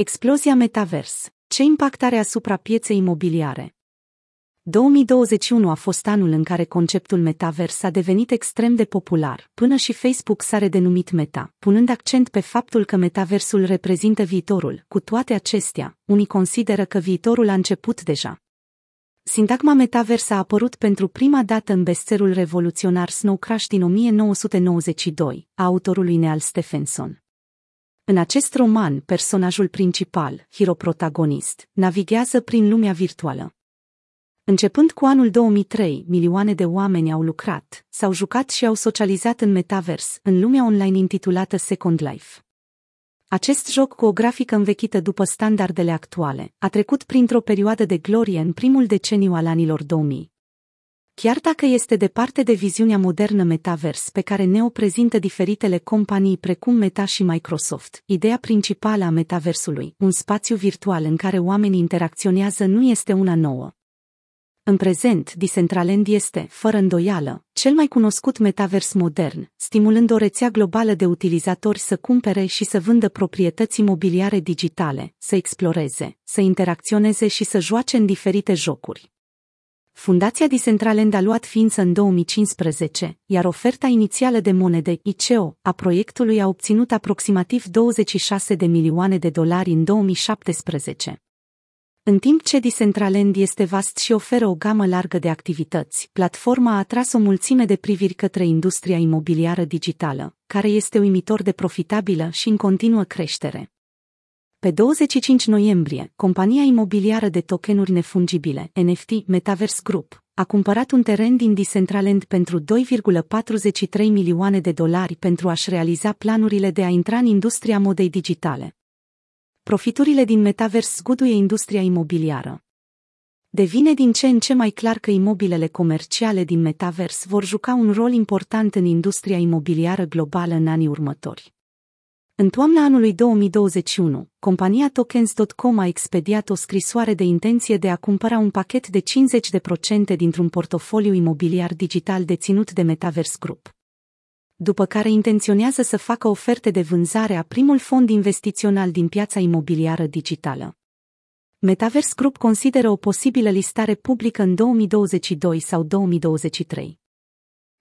Explozia Metavers. Ce impact are asupra pieței imobiliare? 2021 a fost anul în care conceptul metavers a devenit extrem de popular, până și Facebook s-a redenumit Meta, punând accent pe faptul că metaversul reprezintă viitorul. Cu toate acestea, unii consideră că viitorul a început deja. Sintagma metavers a apărut pentru prima dată în bestsellerul revoluționar Snow Crash din 1992, a autorului Neal Stephenson. În acest roman, personajul principal, hero protagonist, navighează prin lumea virtuală. Începând cu anul 2003, milioane de oameni au lucrat, s-au jucat și au socializat în metavers, în lumea online intitulată Second Life. Acest joc cu o grafică învechită după standardele actuale a trecut printr-o perioadă de glorie în primul deceniu al anilor 2000. Chiar dacă este departe de viziunea modernă metavers pe care ne o prezintă diferitele companii precum Meta și Microsoft, ideea principală a metaversului, un spațiu virtual în care oamenii interacționează, nu este una nouă. În prezent, Decentraland este, fără îndoială, cel mai cunoscut metavers modern, stimulând o rețea globală de utilizatori să cumpere și să vândă proprietăți imobiliare digitale, să exploreze, să interacționeze și să joace în diferite jocuri. Fundația Decentraland a luat ființă în 2015, iar oferta inițială de monede ICO a proiectului a obținut aproximativ 26 de milioane de dolari în 2017. În timp ce Decentraland este vast și oferă o gamă largă de activități, platforma a atras o mulțime de priviri către industria imobiliară digitală, care este uimitor de profitabilă și în continuă creștere. Pe 25 noiembrie, compania imobiliară de tokenuri nefungibile, NFT Metaverse Group, a cumpărat un teren din Decentraland pentru 2,43 milioane de dolari pentru a-și realiza planurile de a intra în industria modei digitale. Profiturile din metavers zguduie industria imobiliară. Devine din ce în ce mai clar că imobilele comerciale din metavers vor juca un rol important în industria imobiliară globală în anii următori. În toamna anului 2021, compania Tokens.com a expediat o scrisoare de intenție de a cumpăra un pachet de 50% dintr-un portofoliu imobiliar digital deținut de Metaverse Group după care intenționează să facă oferte de vânzare a primul fond investițional din piața imobiliară digitală. Metaverse Group consideră o posibilă listare publică în 2022 sau 2023.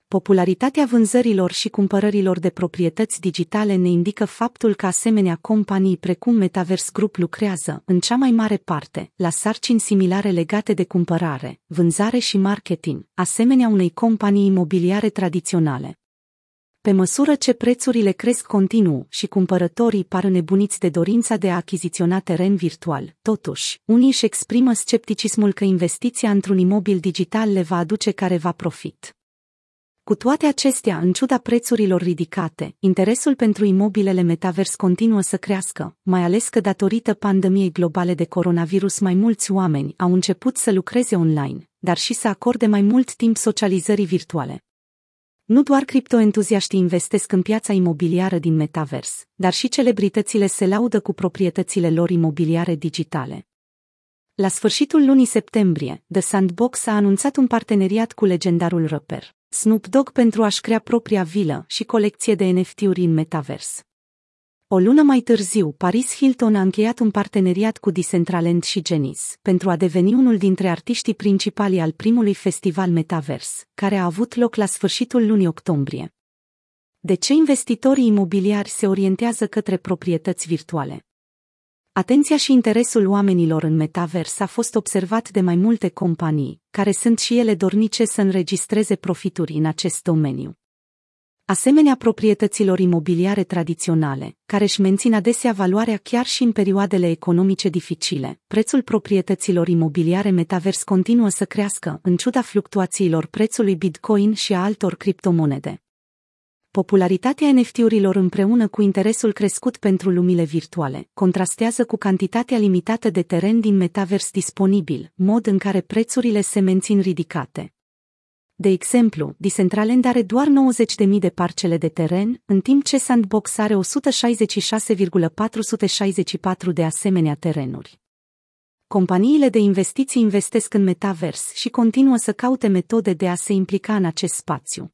Popularitatea vânzărilor și cumpărărilor de proprietăți digitale ne indică faptul că asemenea companii precum Metaverse Group lucrează, în cea mai mare parte, la sarcini similare legate de cumpărare, vânzare și marketing, asemenea unei companii imobiliare tradiționale. Pe măsură ce prețurile cresc continuu și cumpărătorii par nebuniți de dorința de a achiziționa teren virtual, totuși, unii își exprimă scepticismul că investiția într-un imobil digital le va aduce careva profit. Cu toate acestea, în ciuda prețurilor ridicate, interesul pentru imobilele metavers continuă să crească, mai ales că datorită pandemiei globale de coronavirus mai mulți oameni au început să lucreze online, dar și să acorde mai mult timp socializării virtuale. Nu doar criptoentuziaștii investesc în piața imobiliară din metavers, dar și celebritățile se laudă cu proprietățile lor imobiliare digitale. La sfârșitul lunii septembrie, The Sandbox a anunțat un parteneriat cu legendarul rapper Snoop Dogg pentru a-și crea propria vilă și colecție de NFT-uri în metavers. O lună mai târziu, Paris Hilton a încheiat un parteneriat cu Decentraland și Genis pentru a deveni unul dintre artiștii principali al primului festival Metavers, care a avut loc la sfârșitul lunii octombrie. De ce investitorii imobiliari se orientează către proprietăți virtuale? Atenția și interesul oamenilor în metavers a fost observat de mai multe companii, care sunt și ele dornice să înregistreze profituri în acest domeniu. Asemenea proprietăților imobiliare tradiționale, care își mențin adesea valoarea chiar și în perioadele economice dificile, prețul proprietăților imobiliare metavers continuă să crească, în ciuda fluctuațiilor prețului Bitcoin și a altor criptomonede. Popularitatea NFT-urilor împreună cu interesul crescut pentru lumile virtuale contrastează cu cantitatea limitată de teren din metavers disponibil, mod în care prețurile se mențin ridicate. De exemplu, Decentraland are doar 90.000 de parcele de teren, în timp ce Sandbox are 166,464 de asemenea terenuri. Companiile de investiții investesc în metavers și continuă să caute metode de a se implica în acest spațiu.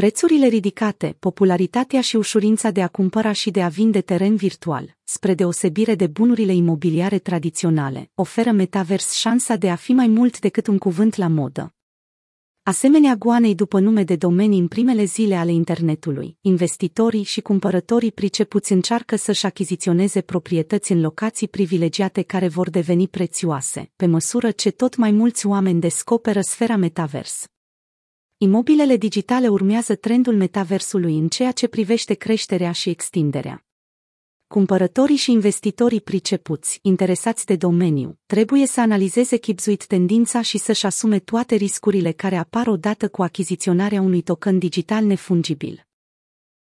Prețurile ridicate, popularitatea și ușurința de a cumpăra și de a vinde teren virtual, spre deosebire de bunurile imobiliare tradiționale, oferă Metaverse șansa de a fi mai mult decât un cuvânt la modă. Asemenea goanei după nume de domenii în primele zile ale internetului, investitorii și cumpărătorii pricepuți încearcă să-și achiziționeze proprietăți în locații privilegiate care vor deveni prețioase, pe măsură ce tot mai mulți oameni descoperă sfera metavers. Imobilele digitale urmează trendul metaversului în ceea ce privește creșterea și extinderea. Cumpărătorii și investitorii pricepuți, interesați de domeniu, trebuie să analizeze chipzuit tendința și să-și asume toate riscurile care apar odată cu achiziționarea unui token digital nefungibil.